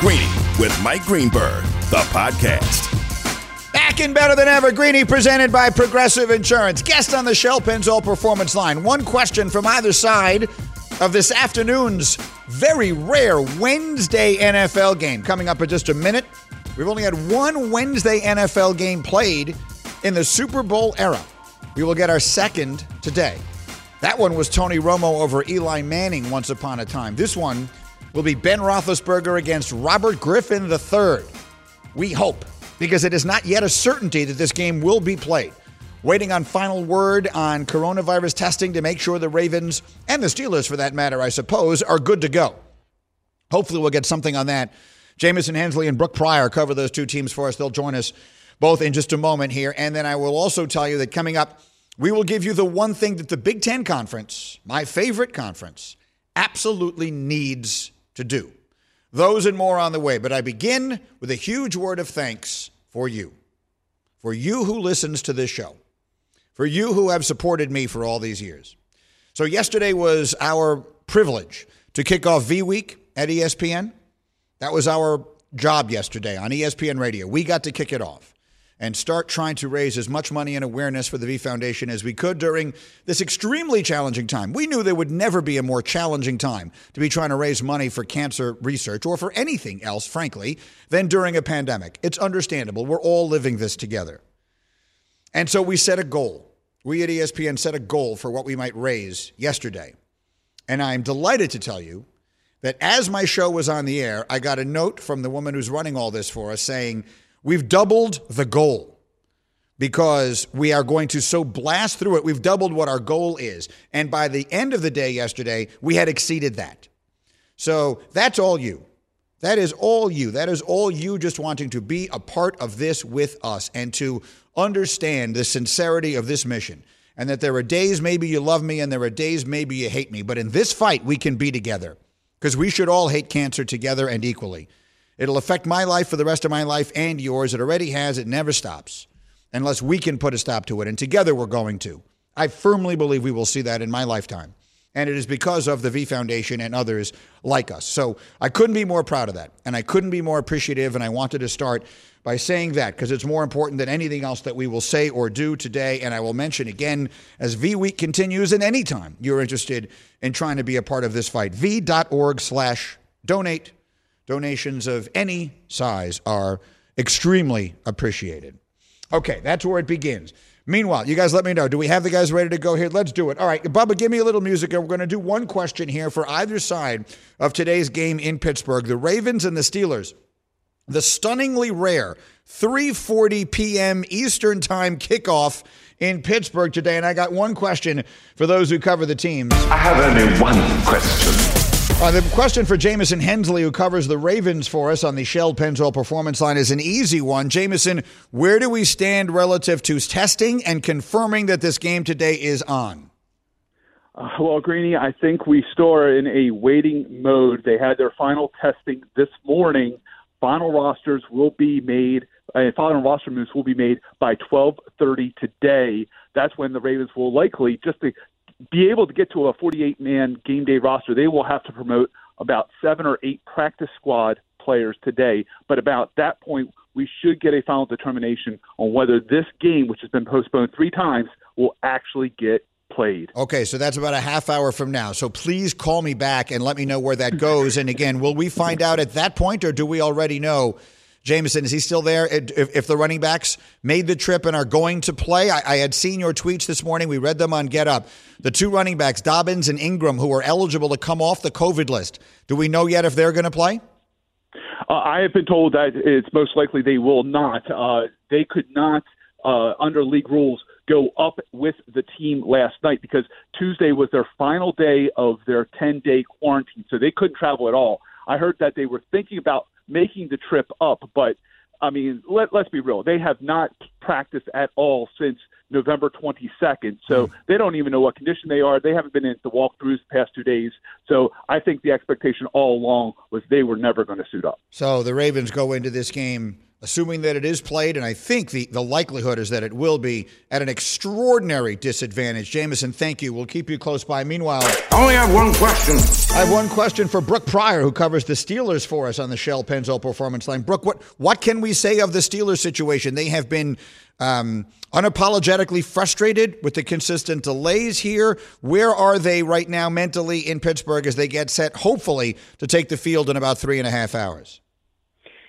Greeny with Mike Greenberg, the podcast. Back in better than ever, Greeny presented by Progressive Insurance. Guest on the Shell Pennzoil Performance Line. One question from either side of this afternoon's very rare Wednesday NFL game. Coming up in just a minute. We've only had one Wednesday NFL game played in the Super Bowl era. We will get our second today. That one was Tony Romo over Eli Manning once upon a time. This one will be Ben Roethlisberger against Robert Griffin III. We hope, because it is not yet a certainty that this game will be played. Waiting on final word on coronavirus testing to make sure the Ravens and the Steelers, for that matter, I suppose, are good to go. Hopefully, we'll get something on that. Jamison Hensley and Brooke Pryor cover those two teams for us. They'll join us both in just a moment here. And then I will also tell you that coming up, we will give you the one thing that the Big Ten Conference, my favorite conference, absolutely needs to do. Those and more on the way. But I begin with a huge word of thanks for you, for you who listens to this show, for you who have supported me for all these years. So, yesterday was our privilege to kick off V Week at ESPN. That was our job yesterday on ESPN Radio. We got to kick it off and start trying to raise as much money and awareness for the V Foundation as we could during this extremely challenging time. We knew there would never be a more challenging time to be trying to raise money for cancer research or for anything else, frankly, than during a pandemic. It's understandable. We're all living this together. And so we set a goal. We at ESPN set a goal for what we might raise yesterday. And I'm delighted to tell you that as my show was on the air, I got a note from the woman who's running all this for us saying, We've doubled the goal because we are going to so blast through it. We've doubled what our goal is. And by the end of the day yesterday, we had exceeded that. So that's all you. That is all you. That is all you just wanting to be a part of this with us and to understand the sincerity of this mission. And that there are days maybe you love me and there are days maybe you hate me. But in this fight, we can be together because we should all hate cancer together and equally. It'll affect my life for the rest of my life and yours. It already has. It never stops unless we can put a stop to it. And together we're going to. I firmly believe we will see that in my lifetime. And it is because of the V Foundation and others like us. So I couldn't be more proud of that. And I couldn't be more appreciative. And I wanted to start by saying that because it's more important than anything else that we will say or do today. And I will mention again as V Week continues and anytime you're interested in trying to be a part of this fight, v.org slash donate Donations of any size are extremely appreciated. Okay, that's where it begins. Meanwhile, you guys let me know. Do we have the guys ready to go here? Let's do it. All right, Bubba, give me a little music, and we're going to do one question here for either side of today's game in Pittsburgh. The Ravens and the Steelers. The stunningly rare 3:40 p.m. Eastern Time kickoff in Pittsburgh today, and I got one question for those who cover the teams. I have only one question. Uh, the question for Jamison Hensley, who covers the Ravens for us on the Shell Pennzoil Performance Line, is an easy one. Jamison, where do we stand relative to testing and confirming that this game today is on? Uh, well, Greeny, I think we still are in a waiting mode. They had their final testing this morning. Final rosters will be made. Uh, final roster moves will be made by 12:30 today. That's when the Ravens will likely just to be able to get to a 48 man game day roster, they will have to promote about seven or eight practice squad players today. But about that point, we should get a final determination on whether this game, which has been postponed three times, will actually get played. Okay, so that's about a half hour from now. So please call me back and let me know where that goes. and again, will we find out at that point, or do we already know Jamison, is he still there? If, if, the running backs made the trip and are going to play, I, I, had seen your tweets this morning. We read them on Get Up. The two running backs, Dobbins and Ingram, who are eligible to come off the COVID list. Do we know yet if they're going to play? Uh, I have been told that it's most likely they will not. Uh, they could not, uh, under league rules, go up with the team last night because Tuesday was their final day of their 10 day quarantine, so they couldn't travel at all. I heard that they were thinking about making the trip up. But I mean, let, let's be real. They have not practiced at all since November 22nd. So mm. they don't even know what condition they are. They haven't been in the walkthroughs the past two days. So I think the expectation all along was they were never going to suit up. So the Ravens go into this game assuming that it is played, and I think the, the likelihood is that it will be at an extraordinary disadvantage. Jamison, thank you. We'll keep you close by. Meanwhile, I only have one question. I have one question for Brooke Pryor, who covers the Steelers for us on the Shell Pennzoil Performance Line. Brooke, what, what can we say of the Steelers situation? They have been um, unapologetically frustrated with the consistent delays here. Where are they right now mentally in Pittsburgh as they get set, hopefully, to take the field in about three and a half hours?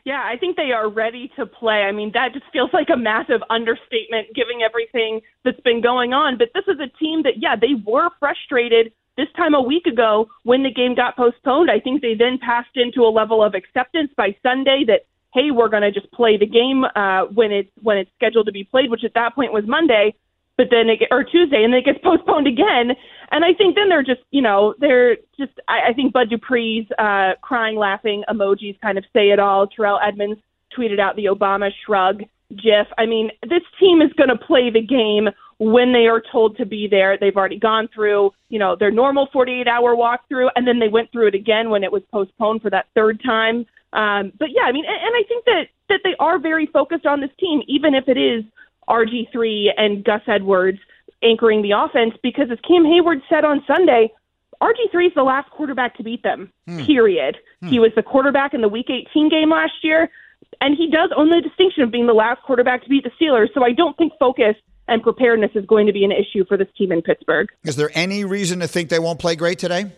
Yeah, I think they are ready to play. I mean, that just feels like a massive understatement given everything that's been going on. But this is a team that, yeah, they were frustrated this time a week ago when the game got postponed. I think they then passed into a level of acceptance by Sunday that, hey, we're going to just play the game uh, when it's when it's scheduled to be played, which at that point was Monday but then it or Tuesday, and then it gets postponed again. And I think then they're just, you know, they're just. I, I think Bud Dupree's uh, crying, laughing emojis kind of say it all. Terrell Edmunds tweeted out the Obama shrug gif. I mean, this team is going to play the game when they are told to be there. They've already gone through, you know, their normal 48 hour walkthrough, and then they went through it again when it was postponed for that third time. Um, but yeah, I mean, and, and I think that that they are very focused on this team, even if it is RG3 and Gus Edwards anchoring the offense because, as Cam Heyward said on Sunday, RG3 is the last quarterback to beat them, hmm. period. Hmm. He was the quarterback in the Week 18 game last year, and he does own the distinction of being the last quarterback to beat the Steelers. So I don't think focus and preparedness is going to be an issue for this team in Pittsburgh. Is there any reason to think they won't play great today?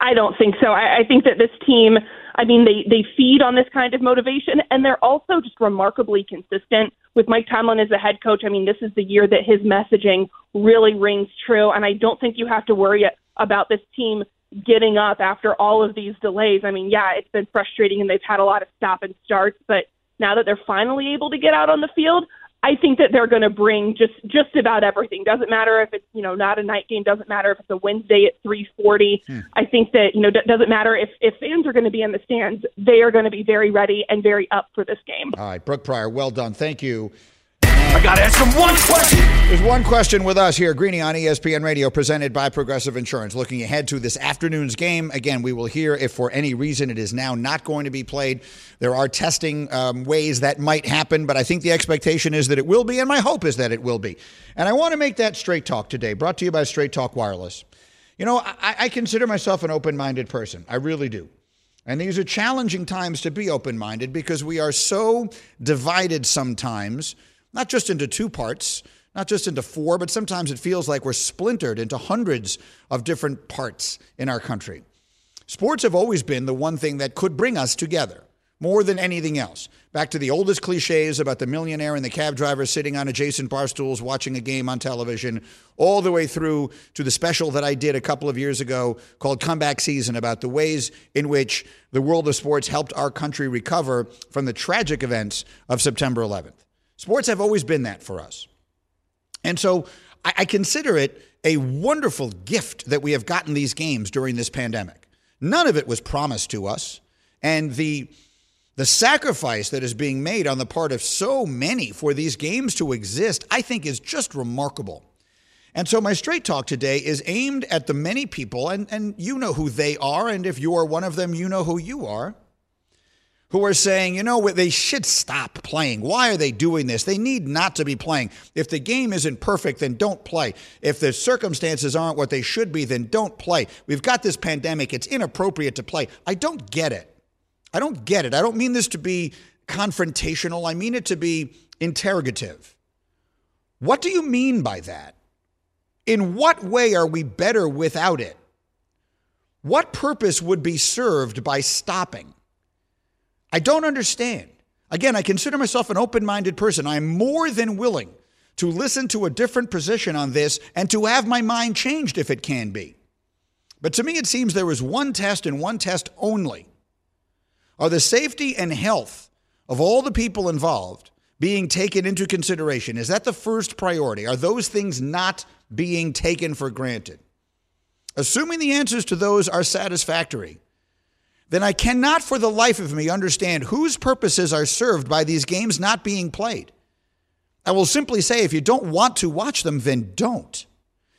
I don't think so. I, I think that this team, I mean, they they feed on this kind of motivation, and they're also just remarkably consistent. With Mike Tomlin as the head coach, I mean, this is the year that his messaging really rings true, and I don't think you have to worry about this team getting up after all of these delays. I mean, yeah, it's been frustrating, and they've had a lot of stop and starts, but now that they're finally able to get out on the field, I think that they're going to bring just just about everything. Doesn't matter if it's you know not a night game. Doesn't matter if it's a Wednesday at 3:40. Hmm. I think that you know d- doesn't matter if if fans are going to be in the stands. They are going to be very ready and very up for this game. All right, Brooke Pryor, well done. Thank you. I got to ask him one question. There's one question with us here, Greeny on ESPN Radio, presented by Progressive Insurance. Looking ahead to this afternoon's game, again, we will hear if for any reason it is now not going to be played. There are testing um, ways that might happen, but I think the expectation is that it will be, and my hope is that it will be. And I want to make that straight talk today, brought to you by Straight Talk Wireless. You know, I, I consider myself an open minded person. I really do. And these are challenging times to be open minded because we are so divided sometimes not just into two parts, not just into four, but sometimes it feels like we're splintered into hundreds of different parts in our country. Sports have always been the one thing that could bring us together more than anything else. Back to the oldest cliches about the millionaire and the cab driver sitting on adjacent bar stools watching a game on television, all the way through to the special that I did a couple of years ago called Comeback Season about the ways in which the world of sports helped our country recover from the tragic events of September 11th. Sports have always been that for us. And so I, I consider it a wonderful gift that we have gotten these games during this pandemic. None of it was promised to us. And the the sacrifice that is being made on the part of so many for these games to exist, I think, is just remarkable. And so, my straight talk today is aimed at the many people, and, and you know who they are. And if you are one of them, you know who you are, who are saying, you know, they should stop playing. Why are they doing this? They need not to be playing. If the game isn't perfect, then don't play. If the circumstances aren't what they should be, then don't play. We've got this pandemic. It's inappropriate to play. I don't get it. I don't get it. I don't mean this to be confrontational, I mean it to be interrogative. What do you mean by that? In what way are we better without it? What purpose would be served by stopping? I don't understand. Again, I consider myself an open minded person. I am more than willing to listen to a different position on this and to have my mind changed if it can be. But to me, it seems there is one test and one test only. Are the safety and health of all the people involved being taken into consideration? Is that the first priority? Are those things not being taken for granted? Assuming the answers to those are satisfactory, then I cannot for the life of me understand whose purposes are served by these games not being played. I will simply say if you don't want to watch them, then don't.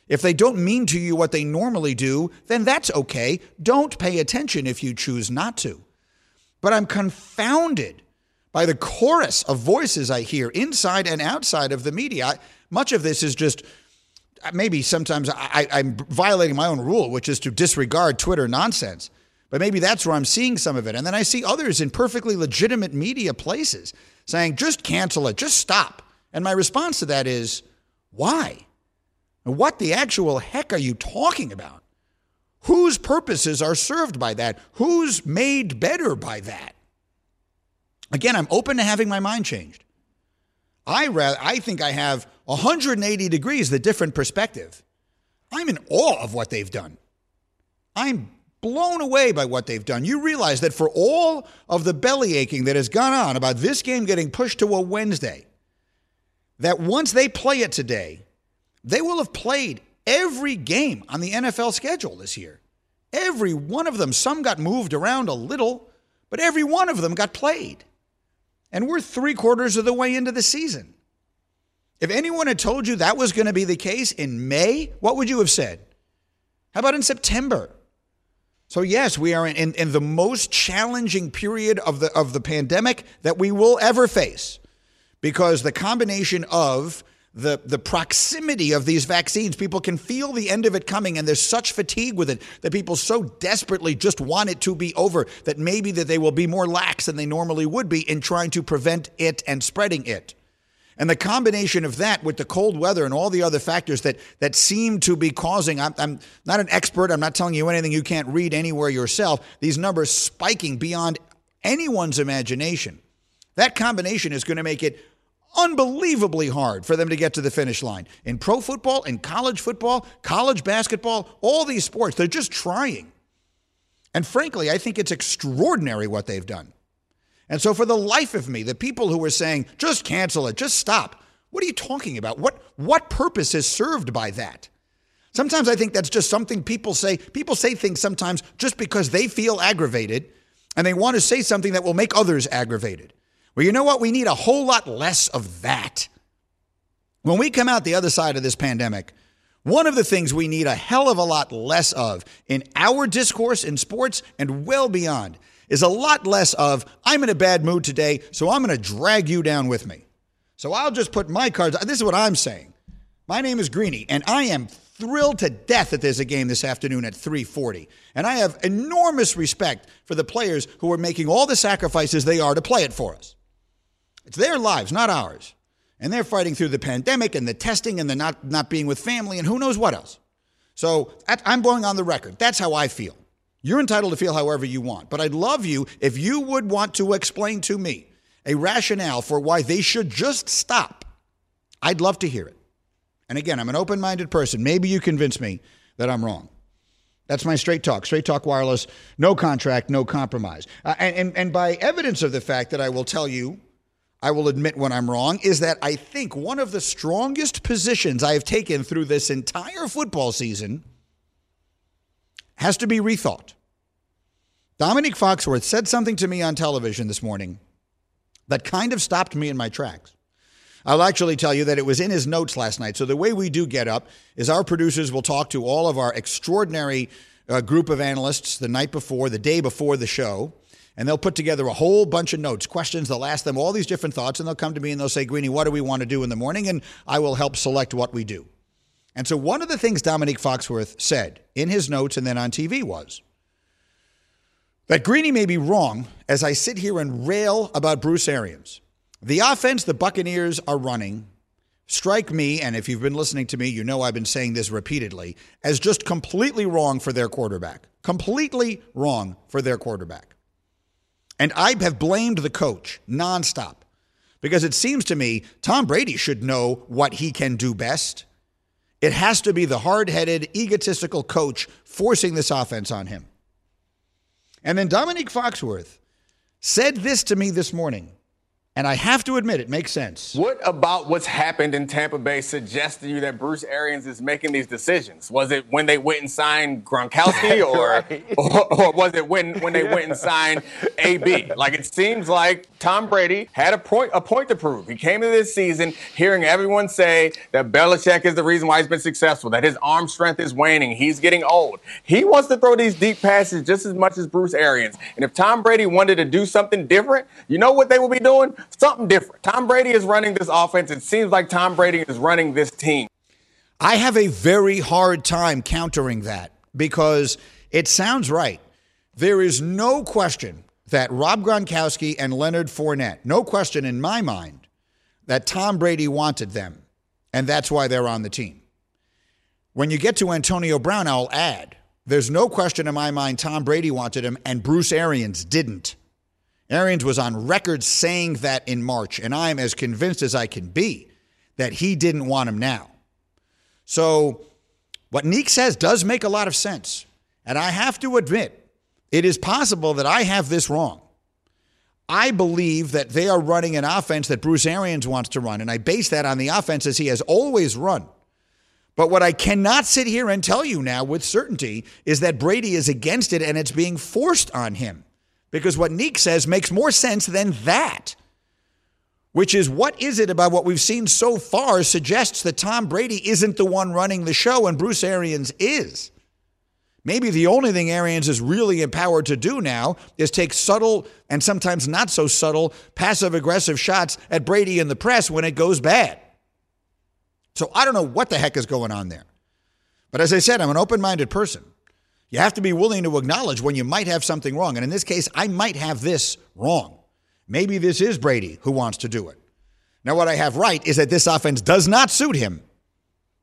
If they don't mean to you what they normally do, then that's okay. Don't pay attention if you choose not to. But I'm confounded by the chorus of voices I hear inside and outside of the media. Much of this is just maybe sometimes I, I'm violating my own rule, which is to disregard Twitter nonsense. But maybe that's where I'm seeing some of it. And then I see others in perfectly legitimate media places saying, just cancel it, just stop. And my response to that is, why? What the actual heck are you talking about? Whose purposes are served by that? Who's made better by that? Again, I'm open to having my mind changed. I rather, I think I have 180 degrees the different perspective. I'm in awe of what they've done. I'm blown away by what they've done. You realize that for all of the belly aching that has gone on about this game getting pushed to a Wednesday, that once they play it today, they will have played every game on the NFL schedule this year. Every one of them. Some got moved around a little, but every one of them got played. And we're three quarters of the way into the season. If anyone had told you that was going to be the case in May, what would you have said? How about in September? So yes, we are in, in, the most challenging period of the of the pandemic that we will ever face, because the combination of the, the proximity of these vaccines. People can feel the end of it coming, and there's such fatigue with it that people so desperately just want it to be over that maybe that they will be more lax than they normally would be in trying to prevent it and spreading it. And the combination of that with the cold weather and all the other factors that that seem to be causing I'm, I'm not an expert, I'm not telling you anything you can't read anywhere yourself, these numbers spiking beyond anyone's imagination. That combination is going to make it unbelievably hard for them to get to the finish line. In pro football, in college football, college basketball, all these sports, they're just trying. And frankly, I think it's extraordinary what they've done. And so, for the life of me, the people who are saying, just cancel it, just stop, what are you talking about? What, what purpose is served by that? Sometimes I think that's just something people say. People say things sometimes just because they feel aggravated and they want to say something that will make others aggravated. Well, you know what? We need a whole lot less of that. When we come out the other side of this pandemic, one of the things we need a hell of a lot less of in our discourse in sports and well beyond is a lot less of, I'm in a bad mood today, so I'm going to drag you down with me. So I'll just put my cards. This is what I'm saying. My name is Greeny, and I am thrilled to death that there's a game this afternoon at 3:40. And I have enormous respect for the players who are making all the sacrifices they are to play it for us. It's their lives, not ours. And they're fighting through the pandemic and the testing and the not, not being with family and who knows what else. So I'm going on the record. That's how I feel. You're entitled to feel however you want. But I'd love you if you would want to explain to me a rationale for why they should just stop. I'd love to hear it. And again, I'm an open minded person. Maybe you convince me that I'm wrong. That's my straight talk. Straight talk wireless, no contract, no compromise. Uh, and, and, and by evidence of the fact that I will tell you I will admit when I'm wrong, is that I think one of the strongest positions I have taken through this entire football season has to be rethought. Dominique Foxworth said something to me on television this morning that kind of stopped me in my tracks. I'll actually tell you that it was in his notes last night. So, the way we do get up is our producers will talk to all of our extraordinary uh, group of analysts the night before, the day before the show and they'll put together a whole bunch of notes, questions. They'll ask them all these different thoughts, and they'll come to me and they'll say, Greeny, what do we want to do in the morning? And I will help select what we do. And so, one of the things Dominique Foxworth said in his notes and then on TV was that Greeny may be wrong as I sit here and rail about Bruce Arians. The offense the Buccaneers are running strike me, and if you've been listening to me, you know I've been saying this repeatedly, as just completely wrong for their quarterback. Completely wrong for their quarterback. And I have blamed the coach nonstop because it seems to me Tom Brady should know what he can do best. It has to be the hard headed, egotistical coach forcing this offense on him. And then Dominique Foxworth said this to me this morning And I have to admit, it makes sense. What about what's happened in Tampa Bay suggests to you that Bruce Arians is making these decisions? Was it when they went and signed Gronkowski, or, right. or, or, was it when, when they went and signed AB? Like it seems like Tom Brady had a point a point to prove. He came into this season hearing everyone say that Belichick is the reason why he's been successful, that his arm strength is waning, he's getting old. He wants to throw these deep passes just as much as Bruce Arians. And if Tom Brady wanted to do something different, you know what they would be doing? something different. Tom Brady is running this offense. It seems like Tom Brady is running this team. I have a very hard time countering that because it sounds right. There is no question that Rob Gronkowski and Leonard Fournette, no question in my mind that Tom Brady wanted them, and that's why they're on the team. When you get to Antonio Brown, I'll add there's no question in my mind Tom Brady wanted him, and Bruce Arians didn't. Arians was on record saying that in March, and I'm as convinced as I can be that he didn't want him now. So, what Neek says does make a lot of sense. And I have to admit, it is possible that I have this wrong. I believe that they are running an offense that Bruce Arians wants to run, and I base that on the offenses he has always run. But what I cannot sit here and tell you now with certainty is that Brady is against it and it's being forced on him because what Neek says makes more sense than that. Which is what is it about what we've seen so far suggests that Tom Brady isn't the one running the show and Bruce Arians is. Maybe the only thing Arians is really empowered to do now is take subtle and sometimes not so subtle passive aggressive shots at Brady in the press when it goes bad. So I don't know what the heck is going on there. But as I said, I'm an open minded person. You have to be willing to acknowledge when you might have something wrong. And in this case, I might have this wrong. Maybe this is Brady who wants to do it. Now, what I have right is that this offense does not suit him.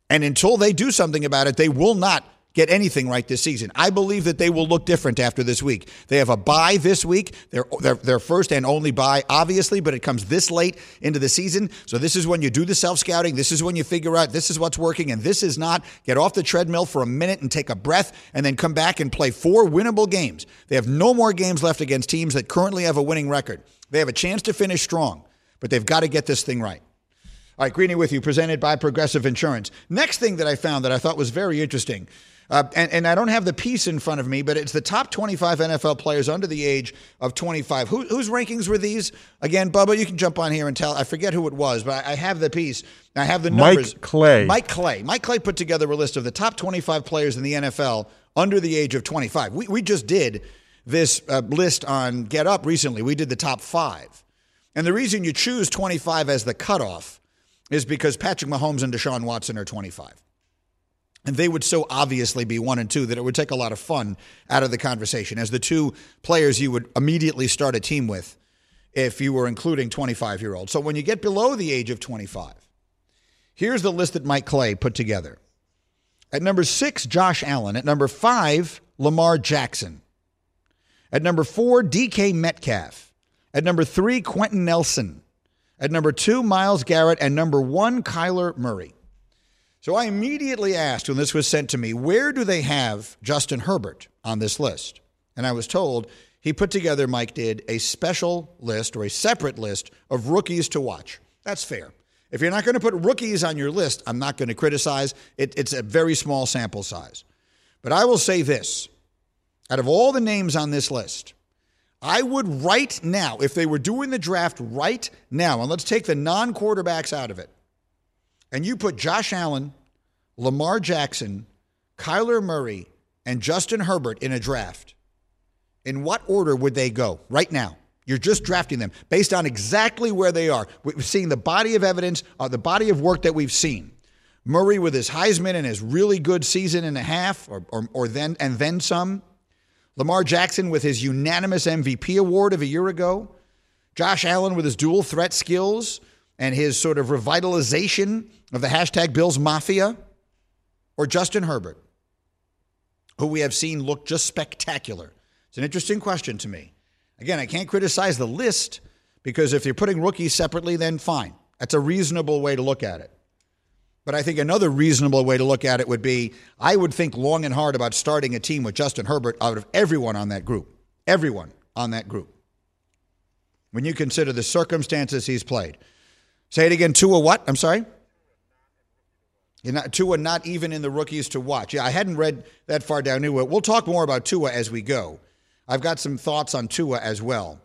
And until they do something about it, they will not get anything right this season. I believe that they will look different after this week. They have a bye this week. They're, they're, their first and only bye, obviously, but it comes this late into the season. So this is when you do the self scouting. This is when you figure out this is what's working and this is not. Get off the treadmill for a minute and take a breath and then come back and play four winnable games. They have no more games left against teams that currently have a winning record. They have a chance to finish strong, but they've got to get this thing right. All right, Greeny with you, presented by Progressive Insurance. Next thing that I found that I thought was very interesting uh, and, and, I don't have the piece in front of me, but it's the top 25 NFL players under the age of 25. Who, whose rankings were these? Again, Bubba, you can jump on here and tell. I forget who it was, but I, I have the piece. I have the numbers. Mike Clay. Mike Clay. Mike Clay put together a list of the top 25 players in the NFL under the age of 25. We, we just did this uh, list on Get Up recently. We did the top five. And the reason you choose 25 as the cutoff is because Patrick Mahomes and Deshaun Watson are 25. And they would so obviously be one and two that it would take a lot of fun out of the conversation as the two players you would immediately start a team with if you were including 25 year olds. So when you get below the age of 25, here's the list that Mike Clay put together. At number six, Josh Allen. At number five, Lamar Jackson. At number four, DK Metcalf. At number three, Quenton Nelson. At number two, Myles Garrett. And number one, Kyler Murray. So I immediately asked when this was sent to me, where do they have Justin Herbert on this list? And I was told he put together, Mike did, a special list or a separate list of rookies to watch. That's fair. If you're not going to put rookies on your list, I'm not going to criticize. It, it's a very small sample size. But I will say this out of all the names on this list, I would right now, if they were doing the draft right now, and let's take the non quarterbacks out of it, and you put Josh Allen, Lamar Jackson, Kyler Murray, and Justin Herbert in a draft, in what order would they go right now? You're just drafting them based on exactly where they are. We're seeing the body of evidence, uh, the body of work that we've seen. Murray with his Heisman and his really good season and a half, or, or, or then and then some. Lamar Jackson with his unanimous MVP award of a year ago. Josh Allen with his dual threat skills and his sort of revitalization of the hashtag Bills Mafia, or Justin Herbert, who we have seen look just spectacular? It's an interesting question to me. Again, I can't criticize the list because if you're putting rookies separately, then fine. That's a reasonable way to look at it. But I think another reasonable way to look at it would be I would think long and hard about starting a team with Justin Herbert out of everyone on that group. Everyone on that group. when you consider the circumstances he's played. Say it again. Tua, what? I'm sorry. Not, Tua not even in the rookies to watch. Yeah, I hadn't read that far down into. We'll talk more about Tua as we go. I've got some thoughts on Tua as well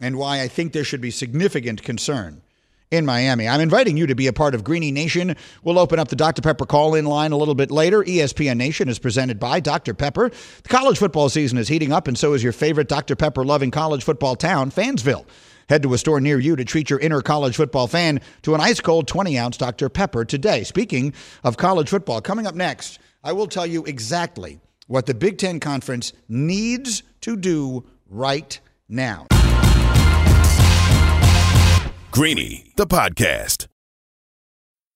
and why I think there should be significant concern in Miami. I'm inviting you to be a part of Greeny Nation. We'll open up the Dr. Pepper call in line a little bit later. ESPN Nation is presented by Dr. Pepper. The college football season is heating up, and so is your favorite Dr. Pepper loving college football town, Fansville. Head to a store near you to treat your inner college football fan to an ice cold 20 ounce Dr. Pepper today. Speaking of college football, coming up next, I will tell you exactly what the Big Ten Conference needs to do right now. Greeny, the podcast.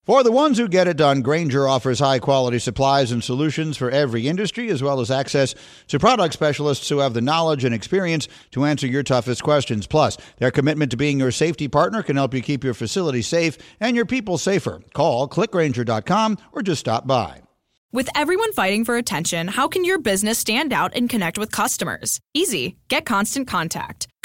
For the ones who get it done, Grainger offers high quality supplies and solutions for every industry, as well as access to product specialists who have the knowledge and experience to answer your toughest questions. Plus, their commitment to being your safety partner can help you keep your facility safe and your people safer. Call clickgrainger.com or just stop by. With everyone fighting for attention, how can your business stand out and connect with customers? Easy. Get Constant Contact.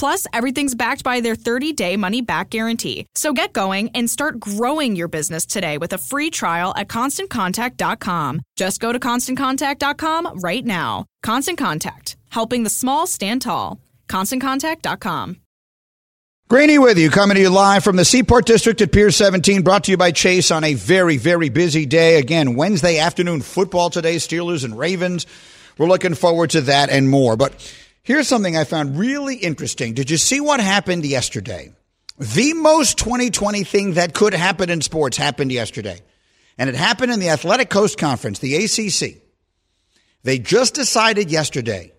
Plus, everything's backed by their 30 day money back guarantee. So get going and start growing your business today with a free trial at constantcontact.com. Just go to constantcontact.com right now. Constant Contact, helping the small stand tall. ConstantContact.com. Greeny with you, coming to you live from the Seaport District at Pier 17, brought to you by Chase on a very, very busy day. Again, Wednesday afternoon football today, Steelers and Ravens. We're looking forward to that and more. But Here's something I found really interesting. Did you see what happened yesterday? The most 2020 thing that could happen in sports happened yesterday. And it happened in the Atlantic Coast Conference, the ACC. They just decided yesterday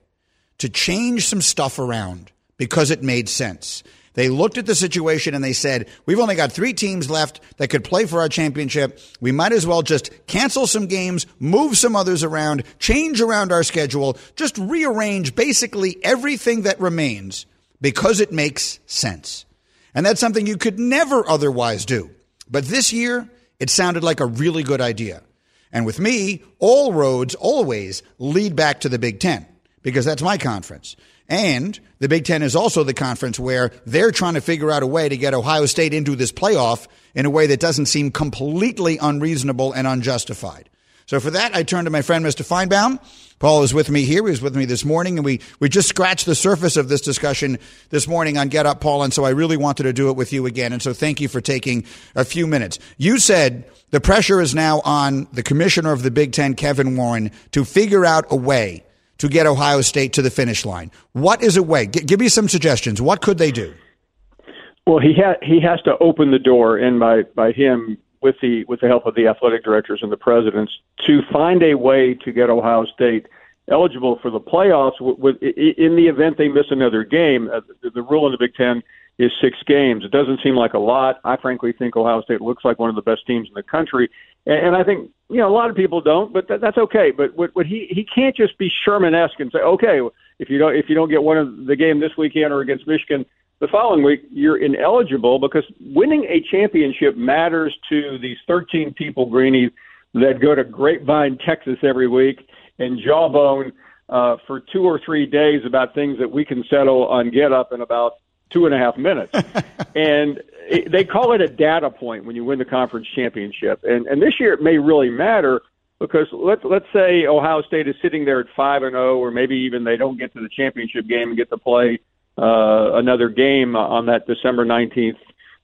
to change some stuff around because it made sense. They looked at the situation and they said, We've only got three teams left that could play for our championship. We might as well just cancel some games, move some others around, change around our schedule, just rearrange basically everything that remains because it makes sense. And that's something you could never otherwise do. But this year, it sounded like a really good idea. And with me, all roads always lead back to the Big Ten because that's my conference. And the Big Ten is also the conference where they're trying to figure out a way to get Ohio State into this playoff in a way that doesn't seem completely unreasonable and unjustified. So for that, I turn to my friend, Mr. Finebaum. Paul is with me here. He was with me this morning, and we, we just scratched the surface of this discussion this morning on Get Up, Paul. And so I really wanted to do it with you again. And so thank you for taking a few minutes. You said the pressure is now on the commissioner of the Big Ten, Kevin Warren, to figure out a way to get Ohio State to the finish line. What is a way? G- give me some suggestions. What could they do? Well, he ha- he has to open the door, and by by him with the with the help of the athletic directors and the presidents to find a way to get Ohio State eligible for the playoffs. With, with in the event they miss another game, uh, the, the rule in the Big Ten is six games. It doesn't seem like a lot. I frankly think Ohio State looks like one of the best teams in the country, and, and I think you know a lot of people don't, but that, that's okay. But what, what he he can't just be Sherman-esque and say, okay, if you don't if you don't get one of the game this weekend or against Michigan the following week, you're ineligible because winning a championship matters to these 13 people, Greeny, that go to Grapevine, Texas every week and jawbone uh, for two or three days about things that we can settle on Get Up in about two and a half minutes. and it, they call it a data point when you win the conference championship. And, and this year it may really matter because let's let's say Ohio State is sitting there at five and zero, or maybe even they don't get to the championship game and get to play uh, another game on that December nineteenth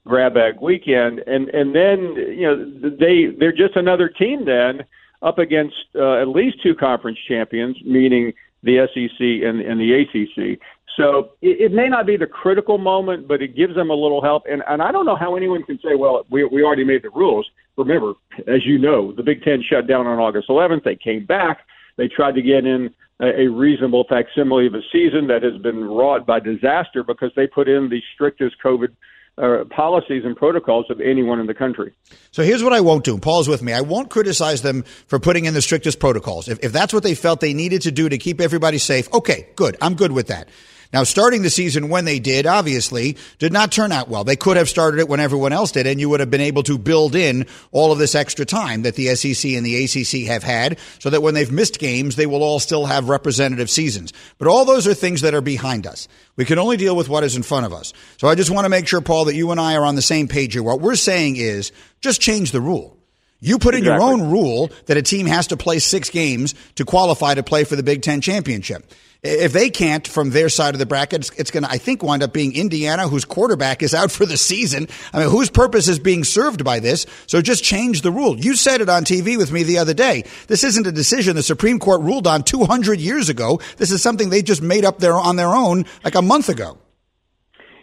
grab bag weekend, and and then you know they they're just another team then up against uh, at least two conference champions, meaning the SEC and, and the ACC. So it, it may not be the critical moment, but it gives them a little help. And, and I don't know how anyone can say, well, we, we already made the rules. Remember, as you know, the Big Ten shut down on August 11th. They came back. They tried to get in a, a reasonable facsimile of a season that has been wrought by disaster because they put in the strictest COVID uh, policies and protocols of anyone in the country. So here's what I won't do. Paul's with me. I won't criticize them for putting in the strictest protocols. If, if that's what they felt they needed to do to keep everybody safe, okay, good. I'm good with that. Now, starting the season when they did, obviously, did not turn out well. They could have started it when everyone else did, and you would have been able to build in all of this extra time that the SEC and the ACC have had so that when they've missed games, they will all still have representative seasons. But all those are things that are behind us. We can only deal with what is in front of us. So I just want to make sure, Paul, that you and I are on the same page here. What we're saying is just change the rule. You put in exactly. your own rule that a team has to play six games to qualify to play for the Big Ten championship. If they can't from their side of the bracket, it's, it's going to, I think, wind up being Indiana, whose quarterback is out for the season. I mean, whose purpose is being served by this? So just change the rule. You said it on TV with me the other day. This isn't a decision the Supreme Court ruled on 200 years ago. This is something they just made up their, on their own like a month ago.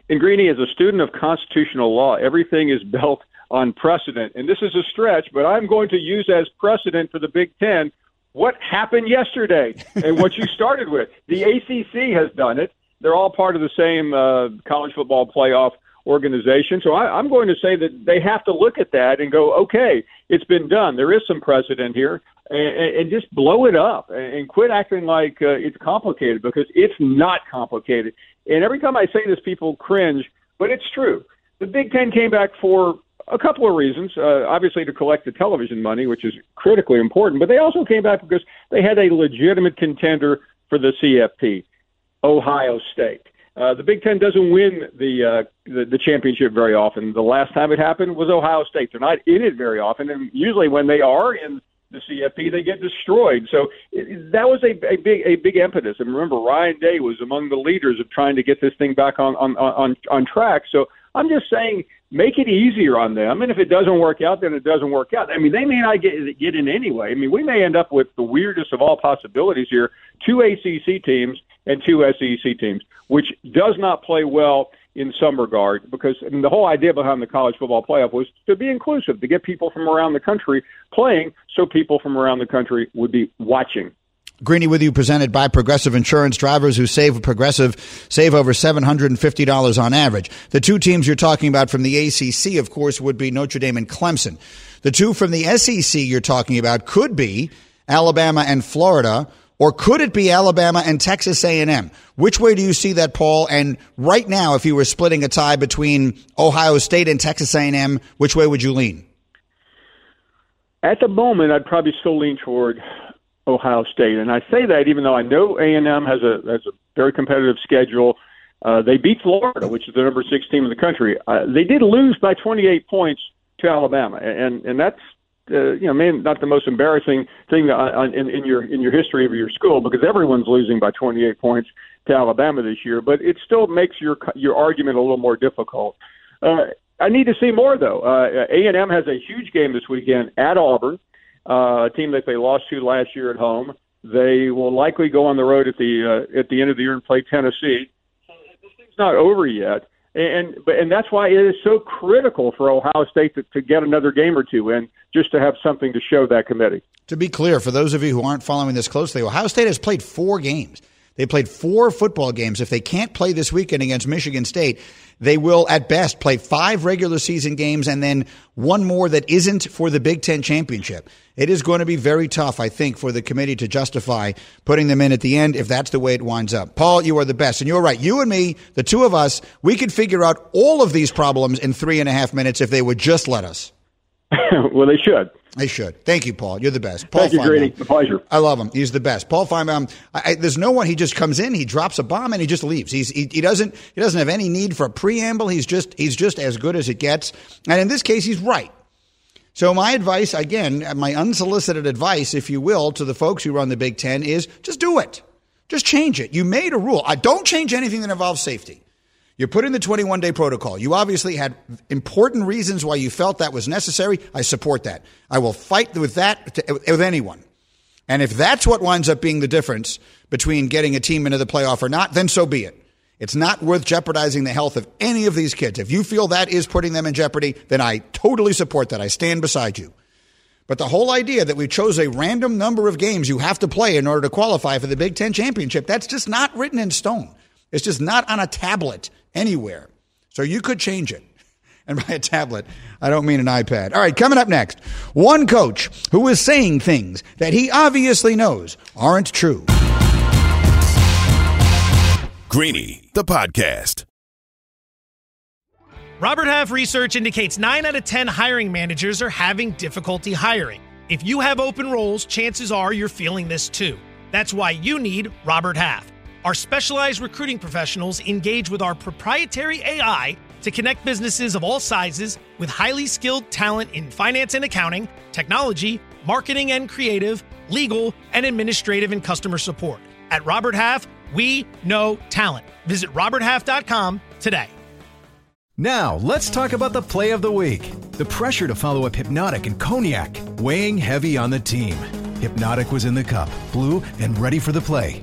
And Greeny, as a student of constitutional law, everything is built on precedent. And this is a stretch, but I'm going to use as precedent for the Big Ten what happened yesterday and what you started with. The ACC has done it. They're all part of the same uh, college football playoff organization. So I, I'm going to say that they have to look at that and go, okay, it's been done. There is some precedent here, and, and just blow it up and quit acting like uh, it's complicated because it's not complicated. And every time I say this, people cringe, but it's true. The Big Ten came back for a couple of reasons. Uh, obviously, to collect the television money, which is critically important, but they also came back because they had a legitimate contender for the CFP, Ohio State. Uh, the Big Ten doesn't win the, uh, the the championship very often. The last time it happened was Ohio State. They're not in it very often, and usually when they are in the CFP, they get destroyed. So it, that was a, a big a big impetus. And remember, Ryan Day was among the leaders of trying to get this thing back on on on, on track. So I'm just saying, make it easier on them. And if it doesn't work out, then it doesn't work out. I mean, they may not get get in anyway. I mean, we may end up with the weirdest of all possibilities here: two ACC teams and two SEC teams, which does not play well in some regard because I mean, the whole idea behind the college football playoff was to be inclusive, to get people from around the country playing, so people from around the country would be watching. Greeny with you, presented by Progressive Insurance. Drivers who save Progressive save over $750 on average. The two teams you're talking about from the ACC, of course, would be Notre Dame and Clemson. The two from the SEC you're talking about could be Alabama and Florida, or could it be Alabama and Texas A&M? Which way do you see that, Paul? And right now, if you were splitting a tie between Ohio State and Texas A&M, which way would you lean? At the moment, I'd probably still lean toward Ohio State. And I say that even though I know A and M has a has a very competitive schedule. Uh, they beat Florida, which is the number six team in the country. Uh, they did lose by 28 points to Alabama, and and that's uh, you know, maybe not the most embarrassing thing in, in your in your history of your school because everyone's losing by 28 points to Alabama this year. But it still makes your your argument a little more difficult. Uh, I need to see more though. Uh, A and M has a huge game this weekend at Auburn uh, a team that they lost to last year at home. They will likely go on the road at the uh, at the end of the year and play Tennessee. This thing's not over yet, and but and that's why it is so critical for Ohio State to, to get another game or two in, just to have something to show that committee. To be clear, for those of you who aren't following this closely, Ohio State has played four games. They played four football games. If they can't play this weekend against Michigan State, they will at best play five regular season games and then one more that isn't for the Big Ten championship. It is going to be very tough, I think, for the committee to justify putting them in at the end if that's the way it winds up. Paul, you are the best. And you're right. You and me, the two of us, we could figure out all of these problems in three and a half minutes if they would just let us. well, they should. They should. Thank you, Paul. You're the best. Paul Thank you, Grady. A pleasure. I love him. He's the best. Paul Finebaum. I, I, there's no one. He just comes in, he drops a bomb, and he just leaves. He's he, he, doesn't he doesn't have any need for a preamble. He's just he's just as good as it gets. And in this case, he's right. So my advice, again, uh, my unsolicited advice, if you will, to the folks who run the Big Ten is just do it. Just change it. You made a rule. I don't change anything that involves safety. You put in the 21 day protocol. You obviously had important reasons why you felt that was necessary. I support that. I will fight with that to, with anyone. And if that's what winds up being the difference between getting a team into the playoff or not, then so be it. It's not worth jeopardizing the health of any of these kids. If you feel that is putting them in jeopardy, then I totally support that. I stand beside you. But the whole idea that we chose a random number of games you have to play in order to qualify for the Big Ten championship, that's just not written in stone. It's just not on a tablet anywhere. So you could change it. And by a tablet, I don't mean an iPad. All right, coming up next, one coach who is saying things that he obviously knows aren't true. Greeny, the podcast. Robert Half research indicates 9 out of 10 hiring managers are having difficulty hiring. If you have open roles, chances are you're feeling this too. That's why you need Robert Half. Our specialized recruiting professionals engage with our proprietary AI to connect businesses of all sizes with highly skilled talent in finance and accounting, technology, marketing and creative, legal, and administrative and customer support. At Robert Half, we know talent. Visit RobertHalf.com today. Now, let's talk about the play of the week. The pressure to follow up Hypnotic and Cognac, weighing heavy on the team. Hypnotic was in the cup, blue, and ready for the play.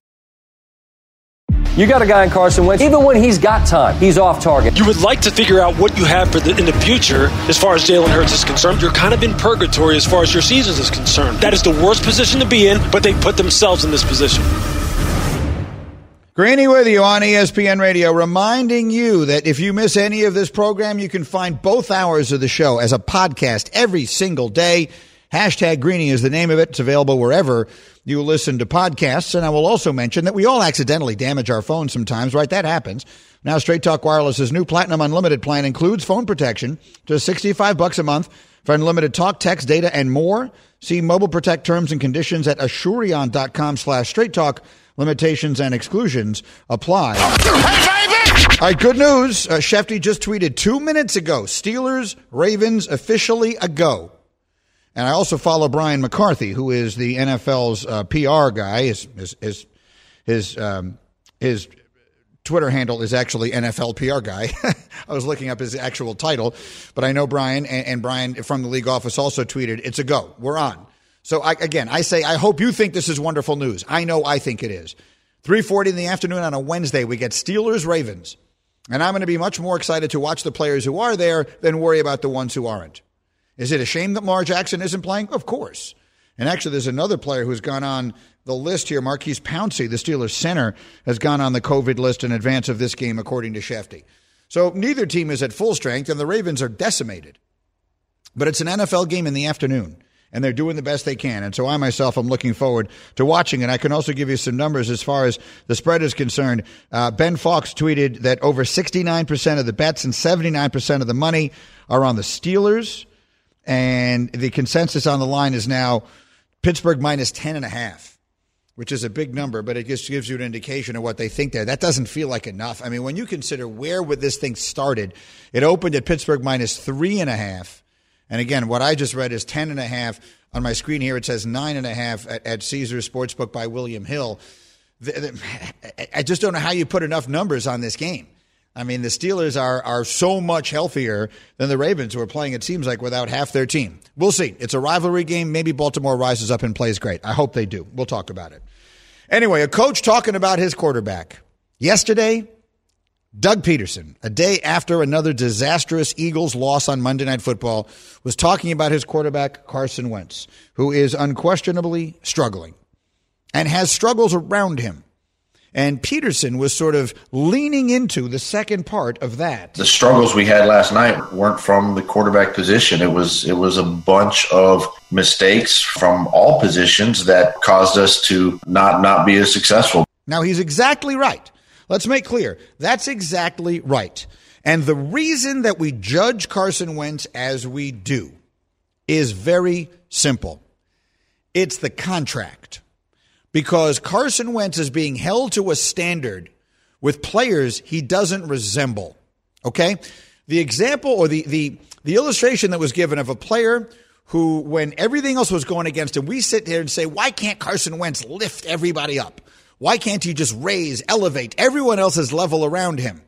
You got a guy in Carson Wentz. Even when he's got time, he's off target. You would like to figure out what you have for the, in the future as far as Jalen Hurts is concerned. You're kind of in purgatory as far as your season is concerned. That is the worst position to be in, but they put themselves in this position. Greeny with you on ESPN Radio, reminding you that if you miss any of this program, you can find both hours of the show as a podcast every single day. Hashtag Greeny is the name of it. It's available wherever you listen to podcasts. And I will also mention that we all accidentally damage our phones sometimes, right? That happens. Now, Straight Talk Wireless's new Platinum Unlimited plan includes phone protection, just 65 bucks a month for unlimited talk, text, data, and more. See Mobile Protect terms and conditions at Asurion.com slash straight talk. Limitations and exclusions apply. Hey, All right, good news. Uh, Schefty just tweeted two minutes ago Steelers, Ravens officially a go. And I also follow Brian McCarthy, who is the NFL's uh, PR guy. His his his his, um, his Twitter handle is actually NFL PR guy. I was looking up his actual title, but I know Brian, and, and, Brian from the league office also tweeted, "It's a go. We're on." So I, again, I say, I hope you think this is wonderful news. I know I think it is. 3:40 in the afternoon on a Wednesday, we get Steelers Ravens, and I'm going to be much more excited to watch the players who are there than worry about the ones who aren't. Is it a shame that Lamar Jackson isn't playing? Of course. And actually, there's another player who's gone on the list here. Maurkice Pouncey, the Steelers center, has gone on the COVID list in advance of this game, according to Schefty. So neither team is at full strength, and the Ravens are decimated. But it's an NFL game in the afternoon, and they're doing the best they can. And so I myself am looking forward to watching. And I can also give you some numbers as far as the spread is concerned. Uh, ben Fawkes tweeted that over 69% of the bets and 79% of the money are on the Steelers and the consensus on the line is now Pittsburgh minus 10 and a half, which is a big number, but it just gives you an indication of what they think there. That doesn't feel like enough. I mean, when you consider where would this thing started, it opened at Pittsburgh minus three and a half. And again, what I just read is 10 and a half. On my screen here, it says nine and a half at, at Caesars Sportsbook by William Hill. I just don't know how you put enough numbers on this game. I mean, the Steelers are are so much healthier than the Ravens, who are playing. It seems like without half their team. We'll see. It's a rivalry game. Maybe Baltimore rises up and plays great. I hope they do. We'll talk about it. Anyway, a coach talking about his quarterback yesterday. Doug Pederson, a day after another disastrous Eagles loss on Monday Night Football, was talking about his quarterback Carson Wentz, who is unquestionably struggling and has struggles around him. And Pederson was sort of leaning into the second part of that. The struggles we had last night weren't from the quarterback position. It was it was a bunch of mistakes from all positions that caused us to not not be as successful. Now he's exactly right. Let's make clear. That's exactly right. And the reason that we judge Carson Wentz as we do is very simple. It's the contract. Because Carson Wentz is being held to a standard with players he doesn't resemble. Okay? The example or the, the, the illustration that was given of a player who, when everything else was going against him, we sit here and say, why can't Carson Wentz lift everybody up? Why can't he just raise, elevate everyone else's level around him?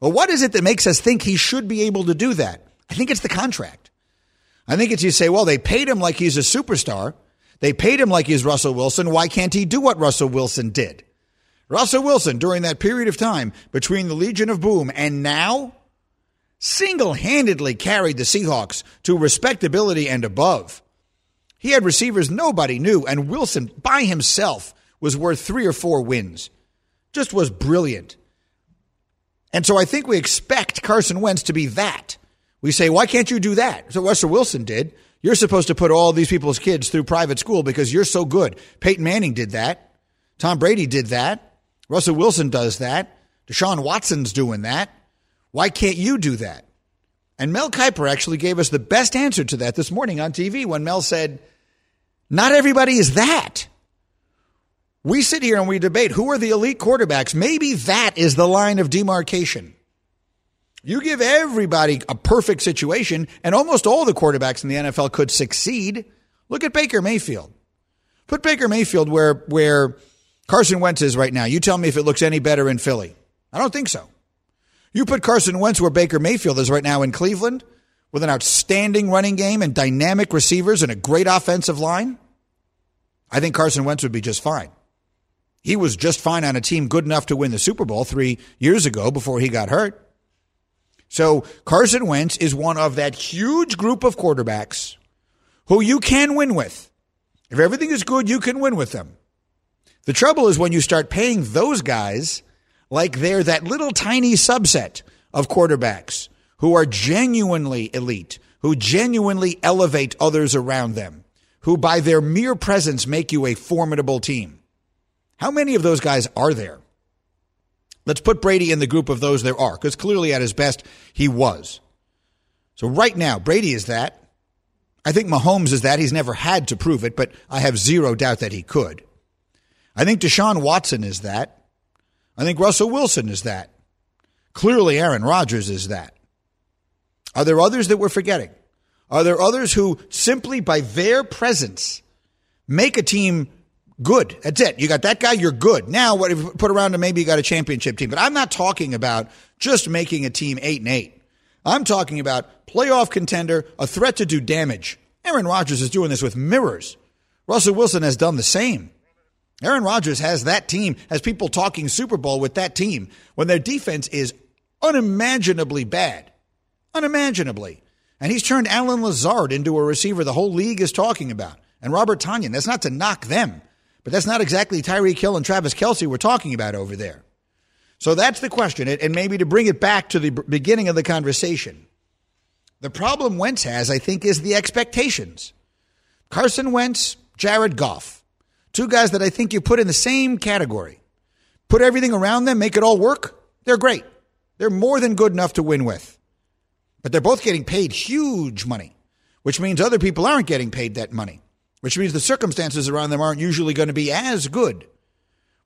Well, what is it that makes us think he should be able to do that? I think it's the contract. I think it's you say, well, they paid him like he's a superstar. They paid him like he's Russell Wilson. Why can't he do what Russell Wilson did? Russell Wilson, during that period of time between the Legion of Boom and now, single handedly carried the Seahawks to respectability and above. He had receivers nobody knew, and Wilson by himself was worth three or four wins. Just was brilliant. And so I think we expect Carson Wentz to be that. We say, why can't you do that? So Russell Wilson did. You're supposed to put all these people's kids through private school because you're so good. Peyton Manning did that. Tom Brady did that. Russell Wilson does that. Deshaun Watson's doing that. Why can't you do that? And Mel Kiper actually gave us the best answer to that this morning on TV when Mel said, Not everybody is that. We sit here and we debate who are the elite quarterbacks. Maybe that is the line of demarcation. You give everybody a perfect situation, and almost all the quarterbacks in the NFL could succeed. Look at Baker Mayfield. Put Baker Mayfield where where Carson Wentz is right now. You tell me if it looks any better in Philly. I don't think so. You put Carson Wentz where Baker Mayfield is right now in Cleveland with an outstanding running game and dynamic receivers and a great offensive line. I think Carson Wentz would be just fine. He was just fine on a team good enough to win the Super Bowl three years ago before he got hurt. So Carson Wentz is one of that huge group of quarterbacks who you can win with. If everything is good, you can win with them. The trouble is when you start paying those guys like they're that little tiny subset of quarterbacks who are genuinely elite, who genuinely elevate others around them, who by their mere presence make you a formidable team. How many of those guys are there? Let's put Brady in the group of those there are, because clearly at his best, he was. So right now, Brady is that. I think Mahomes is that. He's never had to prove it, but I have zero doubt that he could. I think Deshaun Watson is that. I think Russell Wilson is that. Clearly, Aaron Rodgers is that. Are there others that we're forgetting? Are there others who simply by their presence make a team Good. That's it. You got that guy, you're good. Now, what if you put around him, maybe you got a championship team. But I'm not talking about just making a team eight and eight. I'm talking about playoff contender, a threat to do damage. Aaron Rodgers is doing this with mirrors. Russell Wilson has done the same. Aaron Rodgers has that team, has people talking Super Bowl with that team when their defense is unimaginably bad. Unimaginably. And he's turned Allen Lazard into a receiver the whole league is talking about. And Robert Tonyan. That's not to knock them. But that's not exactly Tyreek Hill and Travis Kelce we're talking about over there. So that's the question. And maybe to bring it back to the beginning of the conversation, the problem Wentz has, I think, is the expectations. Carson Wentz, Jared Goff, two guys that I think you put in the same category. Put everything around them, make it all work. They're great. They're more than good enough to win with. But they're both getting paid huge money, which means other people aren't getting paid that money which means the circumstances around them aren't usually going to be as good,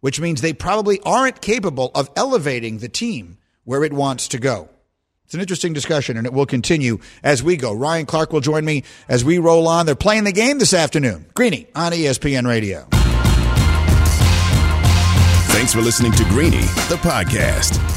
which means they probably aren't capable of elevating the team where it wants to go. It's an interesting discussion, and it will continue as we go. Ryan Clark will join me as we roll on. They're playing the game this afternoon. Greeny on ESPN Radio. Thanks for listening to Greeny, the podcast.